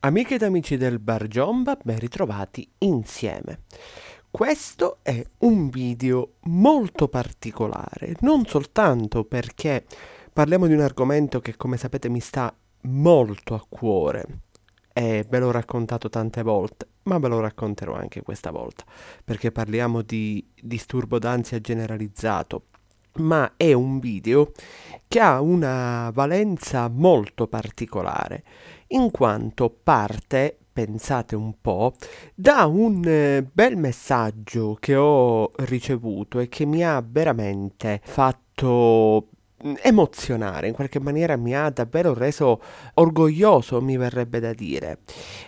Amiche ed amici del Bar Giomba, ben ritrovati insieme. Questo è un video molto particolare, non soltanto perché parliamo di un argomento che come sapete mi sta molto a cuore e ve l'ho raccontato tante volte, ma ve lo racconterò anche questa volta, perché parliamo di disturbo d'ansia generalizzato, ma è un video che ha una valenza molto particolare in quanto parte, pensate un po', da un eh, bel messaggio che ho ricevuto e che mi ha veramente fatto mm, emozionare, in qualche maniera mi ha davvero reso orgoglioso, mi verrebbe da dire,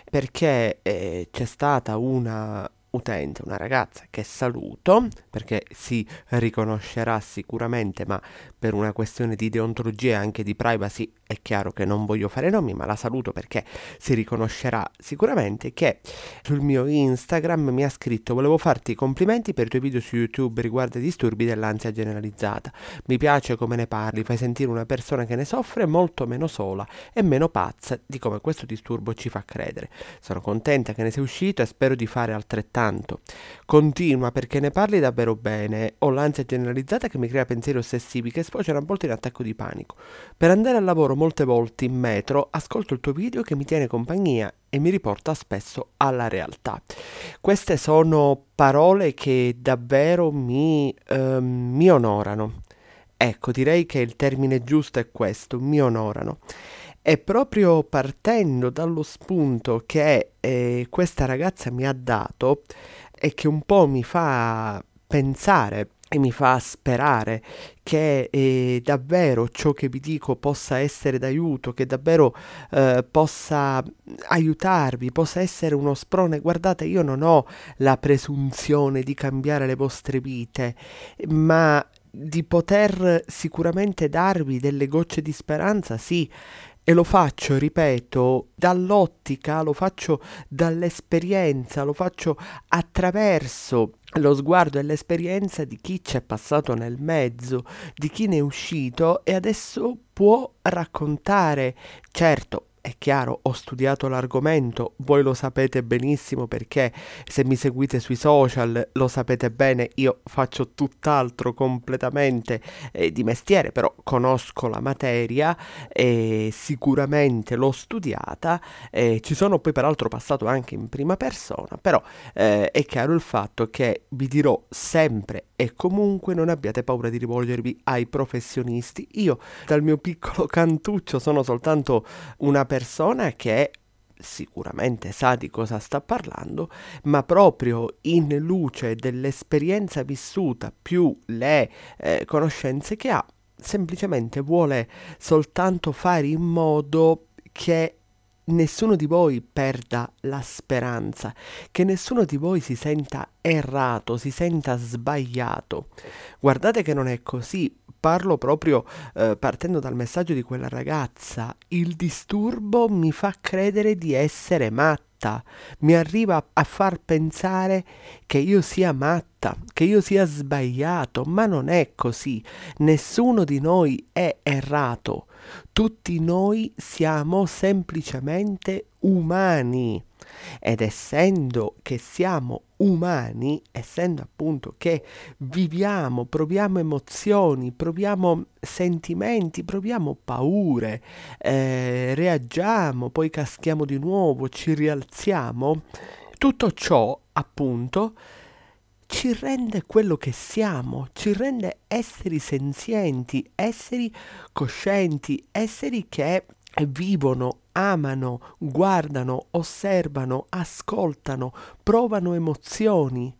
perché eh, c'è stata una utente, una ragazza che saluto, perché si riconoscerà sicuramente, ma per una questione di deontologia e anche di privacy è chiaro che non voglio fare nomi, ma la saluto perché si riconoscerà sicuramente che sul mio Instagram mi ha scritto volevo farti i complimenti per i tuoi video su YouTube riguardo ai disturbi dell'ansia generalizzata. Mi piace come ne parli, fai sentire una persona che ne soffre molto meno sola e meno pazza di come questo disturbo ci fa credere. Sono contenta che ne sei uscito e spero di fare altrettanto. Continua perché ne parli davvero bene. Ho l'ansia generalizzata che mi crea pensieri ossessivi che sfociano a volte in attacco di panico. Per andare al lavoro molte volte in metro ascolto il tuo video che mi tiene compagnia e mi riporta spesso alla realtà. Queste sono parole che davvero mi, eh, mi onorano. Ecco, direi che il termine giusto è questo, mi onorano. E proprio partendo dallo spunto che eh, questa ragazza mi ha dato e che un po' mi fa pensare e mi fa sperare che eh, davvero ciò che vi dico possa essere d'aiuto, che davvero eh, possa aiutarvi, possa essere uno sprone. Guardate, io non ho la presunzione di cambiare le vostre vite, ma di poter sicuramente darvi delle gocce di speranza, sì, e lo faccio, ripeto, dall'ottica, lo faccio dall'esperienza, lo faccio attraverso lo sguardo e l'esperienza di chi ci è passato nel mezzo, di chi ne è uscito e adesso può raccontare, certo, è chiaro, ho studiato l'argomento, voi lo sapete benissimo perché se mi seguite sui social lo sapete bene, io faccio tutt'altro completamente eh, di mestiere, però conosco la materia e sicuramente l'ho studiata, e ci sono poi peraltro passato anche in prima persona, però eh, è chiaro il fatto che vi dirò sempre e comunque non abbiate paura di rivolgervi ai professionisti. Io dal mio piccolo cantuccio sono soltanto una persona che sicuramente sa di cosa sta parlando, ma proprio in luce dell'esperienza vissuta più le eh, conoscenze che ha, semplicemente vuole soltanto fare in modo che nessuno di voi perda la speranza, che nessuno di voi si senta errato, si senta sbagliato. Guardate che non è così. Parlo proprio eh, partendo dal messaggio di quella ragazza. Il disturbo mi fa credere di essere matta, mi arriva a far pensare che io sia matta, che io sia sbagliato, ma non è così. Nessuno di noi è errato. Tutti noi siamo semplicemente umani ed essendo che siamo umani, essendo appunto che viviamo, proviamo emozioni, proviamo sentimenti, proviamo paure, eh, reagiamo, poi caschiamo di nuovo, ci rialziamo, tutto ciò appunto ci rende quello che siamo, ci rende esseri senzienti, esseri coscienti, esseri che vivono, amano, guardano, osservano, ascoltano, provano emozioni.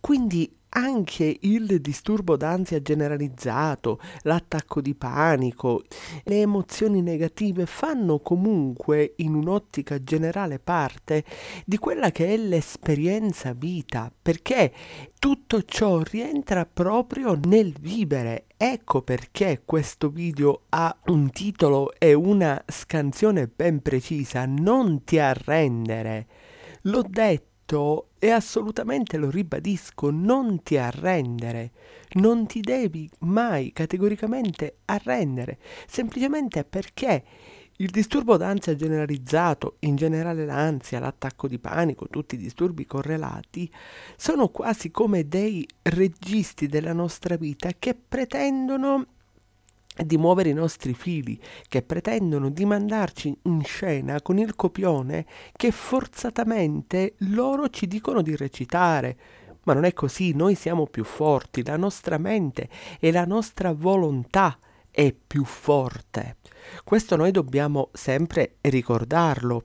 Quindi anche il disturbo d'ansia generalizzato, l'attacco di panico, le emozioni negative fanno comunque in un'ottica generale parte di quella che è l'esperienza vita, perché tutto ciò rientra proprio nel vivere. Ecco perché questo video ha un titolo e una scansione ben precisa, non ti arrendere. L'ho detto detto e assolutamente lo ribadisco, non ti arrendere, non ti devi mai categoricamente arrendere, semplicemente perché Il disturbo d'ansia generalizzato, in generale l'ansia, l'attacco di panico, tutti i disturbi correlati, sono quasi come dei registi della nostra vita che pretendono di muovere i nostri fili, che pretendono di mandarci in scena con il copione che forzatamente loro ci dicono di recitare. Ma non è così, noi siamo più forti, la nostra mente e la nostra volontà è più forte. Questo noi dobbiamo sempre ricordarlo.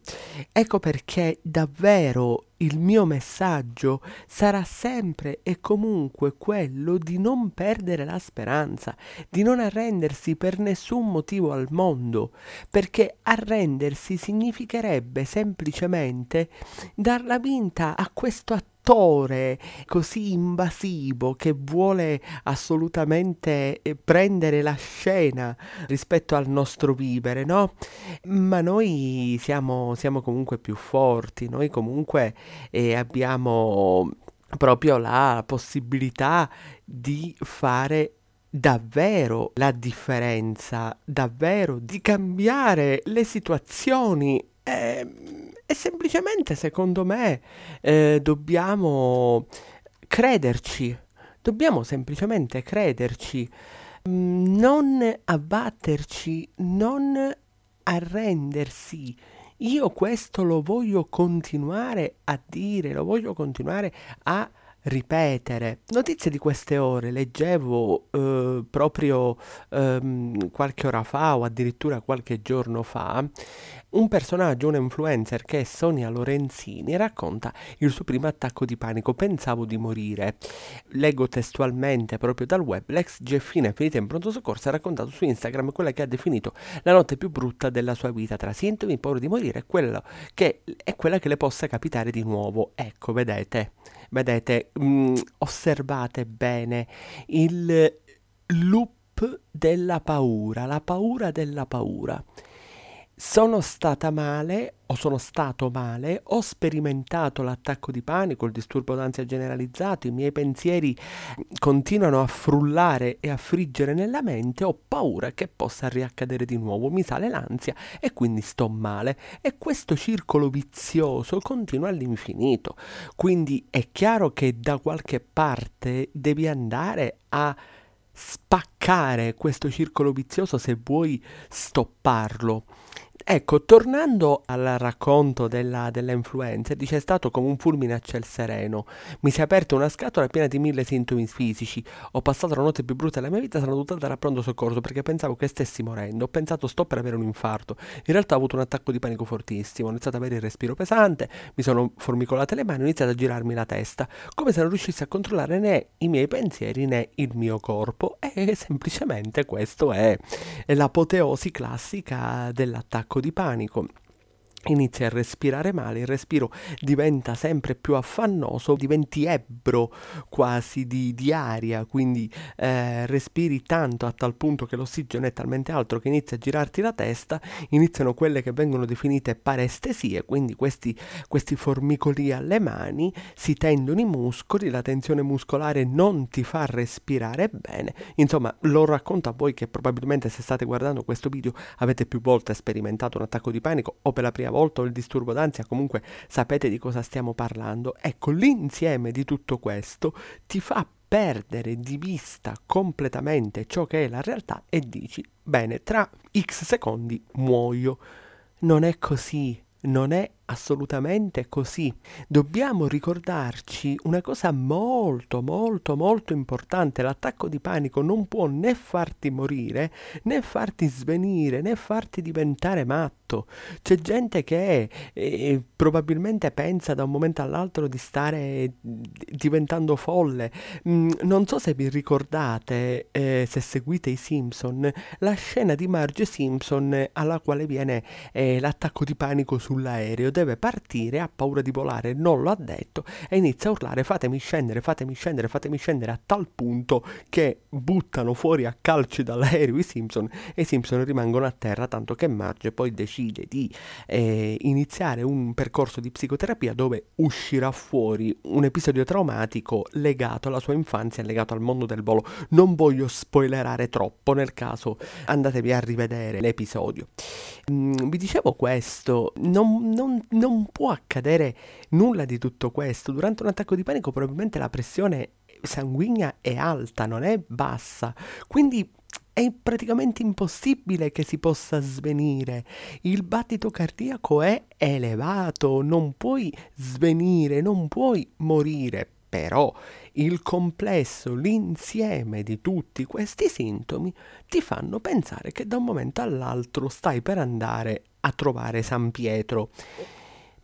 Ecco perché davvero il mio messaggio sarà sempre e comunque quello di non perdere la speranza, di non arrendersi per nessun motivo al mondo, perché arrendersi significherebbe semplicemente darla vinta a questo attore attore così invasivo che vuole assolutamente eh, prendere la scena rispetto al nostro vivere, no? Ma noi siamo, siamo comunque più forti, noi comunque eh, abbiamo proprio la possibilità di fare davvero la differenza, davvero di cambiare le situazioni. Eh, e semplicemente, secondo me, eh, dobbiamo crederci, dobbiamo semplicemente crederci, mm, non abbatterci, non arrendersi. Io questo lo voglio continuare a dire, lo voglio continuare a ripetere. Notizie di queste ore, leggevo eh, proprio ehm, qualche ora fa o addirittura qualche giorno fa, un personaggio, un influencer che è Sonia Lorenzini, racconta il suo primo attacco di panico. Pensavo di morire. Leggo testualmente proprio dal web. L'ex Jeffina finita in pronto soccorso ha raccontato su Instagram quella che ha definito la notte più brutta della sua vita. Tra sintomi paura di morire che, è quella che le possa capitare di nuovo. Ecco, vedete, vedete, mh, mm, osservate bene il loop della paura, la paura della paura sono stata male o sono stato male, ho sperimentato l'attacco di panico, il disturbo d'ansia generalizzato, i miei pensieri continuano a frullare e a friggere nella mente, ho paura che possa riaccadere di nuovo, mi sale l'ansia e quindi sto male e questo circolo vizioso continua all'infinito. Quindi è chiaro che da qualche parte devi andare a spaccare questo circolo vizioso se vuoi stopparlo. Ecco, tornando al racconto della, della dice è stato come un fulmine a ciel sereno. Mi si è aperta una scatola piena di mille sintomi fisici. Ho passato la notte più brutta della mia vita, sono dovuta andare a pronto soccorso perché pensavo che stessi morendo. Ho pensato sto per avere un infarto. In realtà ho avuto un attacco di panico fortissimo. Ho iniziato ad avere il respiro pesante, mi sono formicolate le mani, ho iniziato a girarmi la testa, come se non riuscissi a controllare né i miei pensieri né il mio corpo. E semplicemente questo è l'apoteosi classica dell'attacco di panico inizi a respirare male, il respiro diventa sempre più affannoso, diventi ebbro quasi di, di aria, quindi eh, respiri tanto a tal punto che l'ossigeno è talmente alto che inizia a girarti la testa, iniziano quelle che vengono definite parestesie, quindi questi, questi formicoli alle mani, si tendono i muscoli, la tensione muscolare non ti fa respirare bene, insomma lo racconto a voi che probabilmente se state guardando questo video avete più volte sperimentato un attacco di panico o per la prima volta il disturbo d'ansia, comunque sapete di cosa stiamo parlando. Ecco, l'insieme di tutto questo ti fa perdere di vista completamente ciò che è la realtà e dici, bene, tra x secondi muoio. Non è così, non è assolutamente così. Dobbiamo ricordarci una cosa molto, molto, molto importante. L'attacco di panico non può né farti morire, né farti svenire, né farti diventare matto. C'è gente che eh, probabilmente pensa da un momento all'altro di stare diventando folle. Mm, non so se vi ricordate, eh, se seguite i Simpson, la scena di Marge Simpson alla quale viene eh, l'attacco di panico sull'aereo deve partire, ha paura di volare, non lo ha detto e inizia a urlare fatemi scendere, fatemi scendere, fatemi scendere a tal punto che buttano fuori a calci dall'aereo i Simpson e i Simpson rimangono a terra tanto che Marge poi decide di eh, iniziare un percorso di psicoterapia dove uscirà fuori un episodio traumatico legato alla sua infanzia, legato al mondo del volo. Non voglio spoilerare troppo, nel caso andatevi a rivedere l'episodio. Mm, vi dicevo questo, non, non, non può accadere nulla di tutto questo. Durante un attacco di panico probabilmente la pressione sanguigna è alta, non è bassa. Quindi è praticamente impossibile che si possa svenire. Il battito cardiaco è elevato, non puoi svenire, non puoi morire. Però il complesso, l'insieme di tutti questi sintomi ti fanno pensare che da un momento all'altro stai per andare a trovare San Pietro.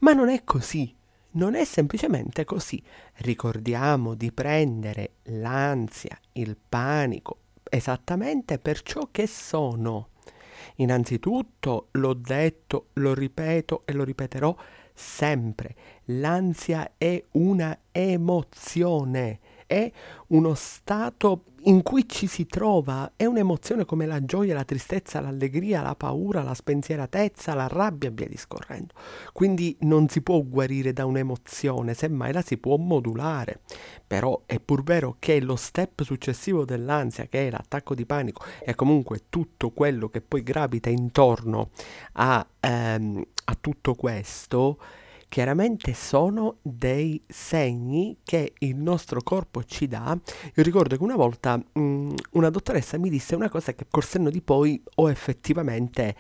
Ma non è così. Non è semplicemente così. Ricordiamo di prendere l'ansia, il panico, esattamente per ciò che sono. Innanzitutto, l'ho detto, lo ripeto e lo ripeterò sempre, l'ansia è una emozione è uno stato in cui ci si trova, è un'emozione come la gioia, la tristezza, l'allegria, la paura, la spensieratezza, la rabbia e via discorrendo. Quindi non si può guarire da un'emozione, semmai la si può modulare. Però è pur vero che lo step successivo dell'ansia, che è l'attacco di panico, e comunque tutto quello che poi gravita intorno a, ehm, a tutto questo, chiaramente sono dei segni che il nostro corpo ci dà. Io ricordo che una volta mh, mm, una dottoressa mi disse una cosa che col senno di poi ho effettivamente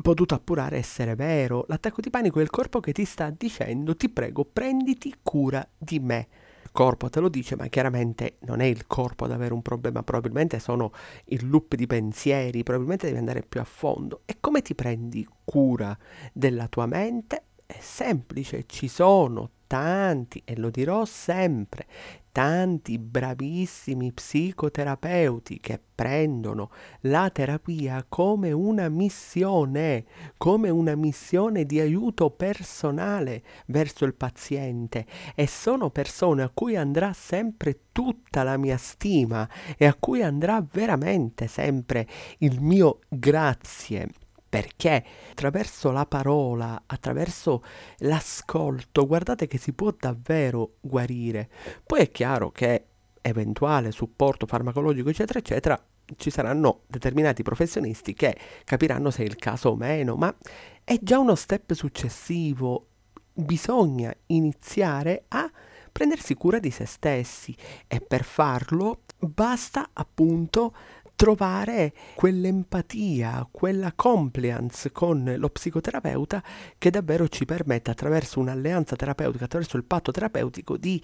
potuto appurare essere vero. L'attacco di panico è il corpo che ti sta dicendo ti prego prenditi cura di me. Corpo te lo dice, ma chiaramente non è il corpo ad avere un problema, probabilmente sono il loop di pensieri, probabilmente devi andare più a fondo. E come ti prendi cura della tua mente? È semplice, ci sono tanti, e lo dirò sempre, tanti bravissimi psicoterapeuti che prendono la terapia come una missione, come una missione di aiuto personale verso il paziente e sono persone a cui andrà sempre tutta la mia stima e a cui andrà veramente sempre il mio grazie perché attraverso la parola, attraverso l'ascolto, guardate che si può davvero guarire. Poi è chiaro che eventuale supporto farmacologico, eccetera, eccetera, ci saranno determinati professionisti che capiranno se è il caso o meno, ma è già uno step successivo. Bisogna iniziare a prendersi cura di se stessi e per farlo basta appunto trovare quell'empatia, quella compliance con lo psicoterapeuta che davvero ci permette attraverso un'alleanza terapeutica, attraverso il patto terapeutico di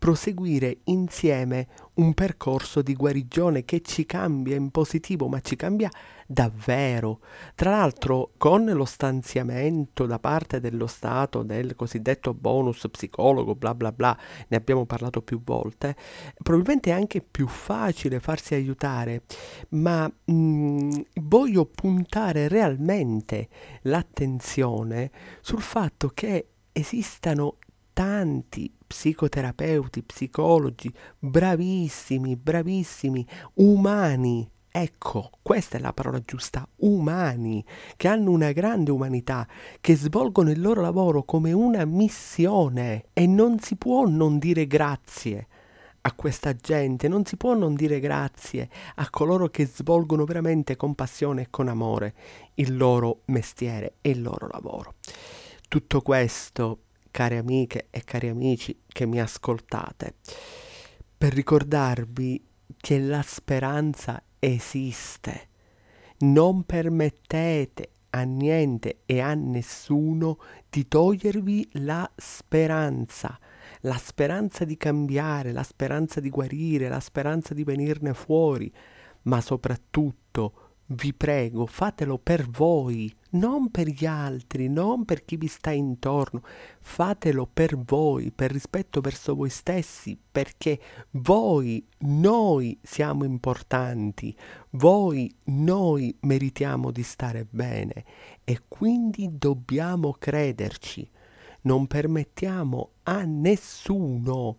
proseguire insieme un percorso di guarigione che ci cambia in positivo, ma ci cambia davvero. Tra l'altro, con lo stanziamento da parte dello Stato del cosiddetto bonus psicologo, bla bla bla, ne abbiamo parlato più volte, probabilmente è anche più facile farsi aiutare, ma mh, mm, voglio puntare realmente l'attenzione sul fatto che esistano tanti psicoterapeuti, psicologi, bravissimi, bravissimi, umani. Ecco, questa è la parola giusta, umani, che hanno una grande umanità, che svolgono il loro lavoro come una missione e non si può non dire grazie a questa gente, non si può non dire grazie a coloro che svolgono veramente con passione e con amore il loro mestiere e il loro lavoro. Tutto questo care amiche e cari amici che mi ascoltate, per ricordarvi che la speranza esiste. Non permettete a niente e a nessuno di togliervi la speranza, la speranza di cambiare, la speranza di guarire, la speranza di venirne fuori, ma soprattutto vi prego, fatelo per voi, non per gli altri, non per chi vi sta intorno, fatelo per voi, per rispetto verso voi stessi, perché voi, noi siamo importanti, voi, noi meritiamo di stare bene e quindi dobbiamo crederci. non permettiamo a nessuno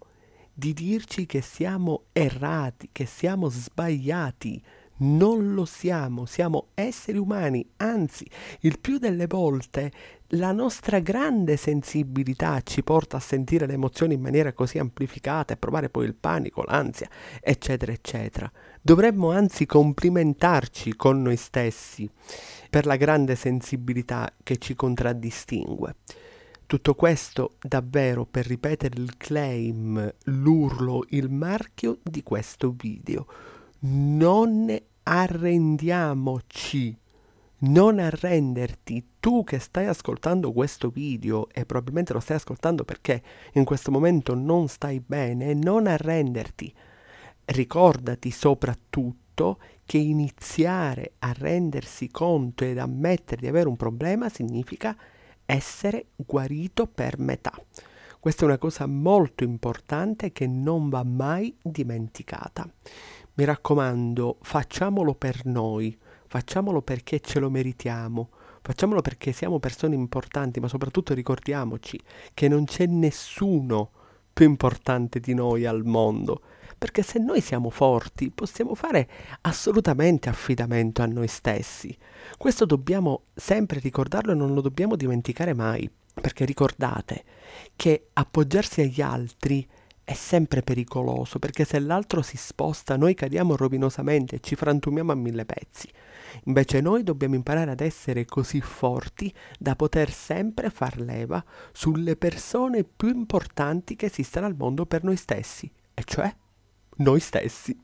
di dirci che siamo errati, che siamo sbagliati. Non lo siamo, siamo esseri umani, anzi, il più delle volte la nostra grande sensibilità ci porta a sentire le emozioni in maniera così amplificata e provare poi il panico, l'ansia, eccetera, eccetera. Dovremmo anzi complimentarci con noi stessi per la grande sensibilità che ci contraddistingue. Tutto questo davvero per ripetere il claim, l'urlo, il marchio di questo video. Non arrendiamoci. Non arrenderti, tu che stai ascoltando questo video e probabilmente lo stai ascoltando perché in questo momento non stai bene, non arrenderti. Ricordati soprattutto che iniziare a rendersi conto ed ammettere di avere un problema significa essere guarito per metà. Questa è una cosa molto importante che non va mai dimenticata. Mi raccomando, facciamolo per noi, facciamolo perché ce lo meritiamo, facciamolo perché siamo persone importanti, ma soprattutto ricordiamoci che non c'è nessuno più importante di noi al mondo perché se noi siamo forti possiamo fare assolutamente affidamento a noi stessi. Questo dobbiamo sempre ricordarlo e non lo dobbiamo dimenticare mai, perché ricordate che appoggiarsi agli altri è sempre pericoloso, perché se l'altro si sposta noi cadiamo rovinosamente e ci frantumiamo a mille pezzi. Invece noi dobbiamo imparare ad essere così forti da poter sempre far leva sulle persone più importanti che esistano al mondo per noi stessi, e cioè noi stessi.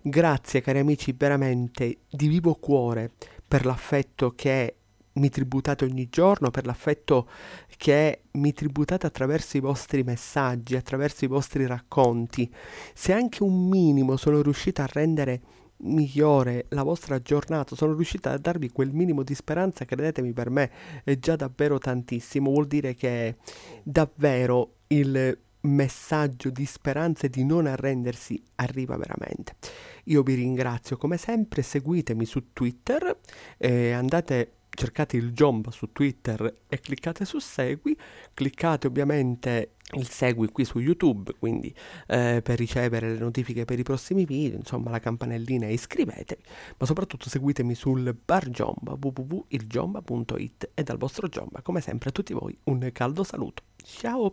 Grazie cari amici, veramente di vivo cuore per l'affetto che mi tributate ogni giorno, per l'affetto che mi tributate attraverso i vostri messaggi, attraverso i vostri racconti. Se anche un minimo sono riuscita a rendere migliore la vostra giornata, sono riuscita a darvi quel minimo di speranza, credetemi per me è già davvero tantissimo, vuol dire che davvero il messaggio di speranza e di non arrendersi arriva veramente. Io vi ringrazio come sempre, seguitemi su Twitter, eh, andate cercate il Jomba su Twitter e cliccate su segui, cliccate ovviamente il segui qui su YouTube, quindi eh, per ricevere le notifiche per i prossimi video, insomma la campanellina e iscrivetevi, ma soprattutto seguitemi sul bar Jomba www.ilgiomba.it e dal vostro Jomba, come sempre a tutti voi un caldo saluto. Ciao!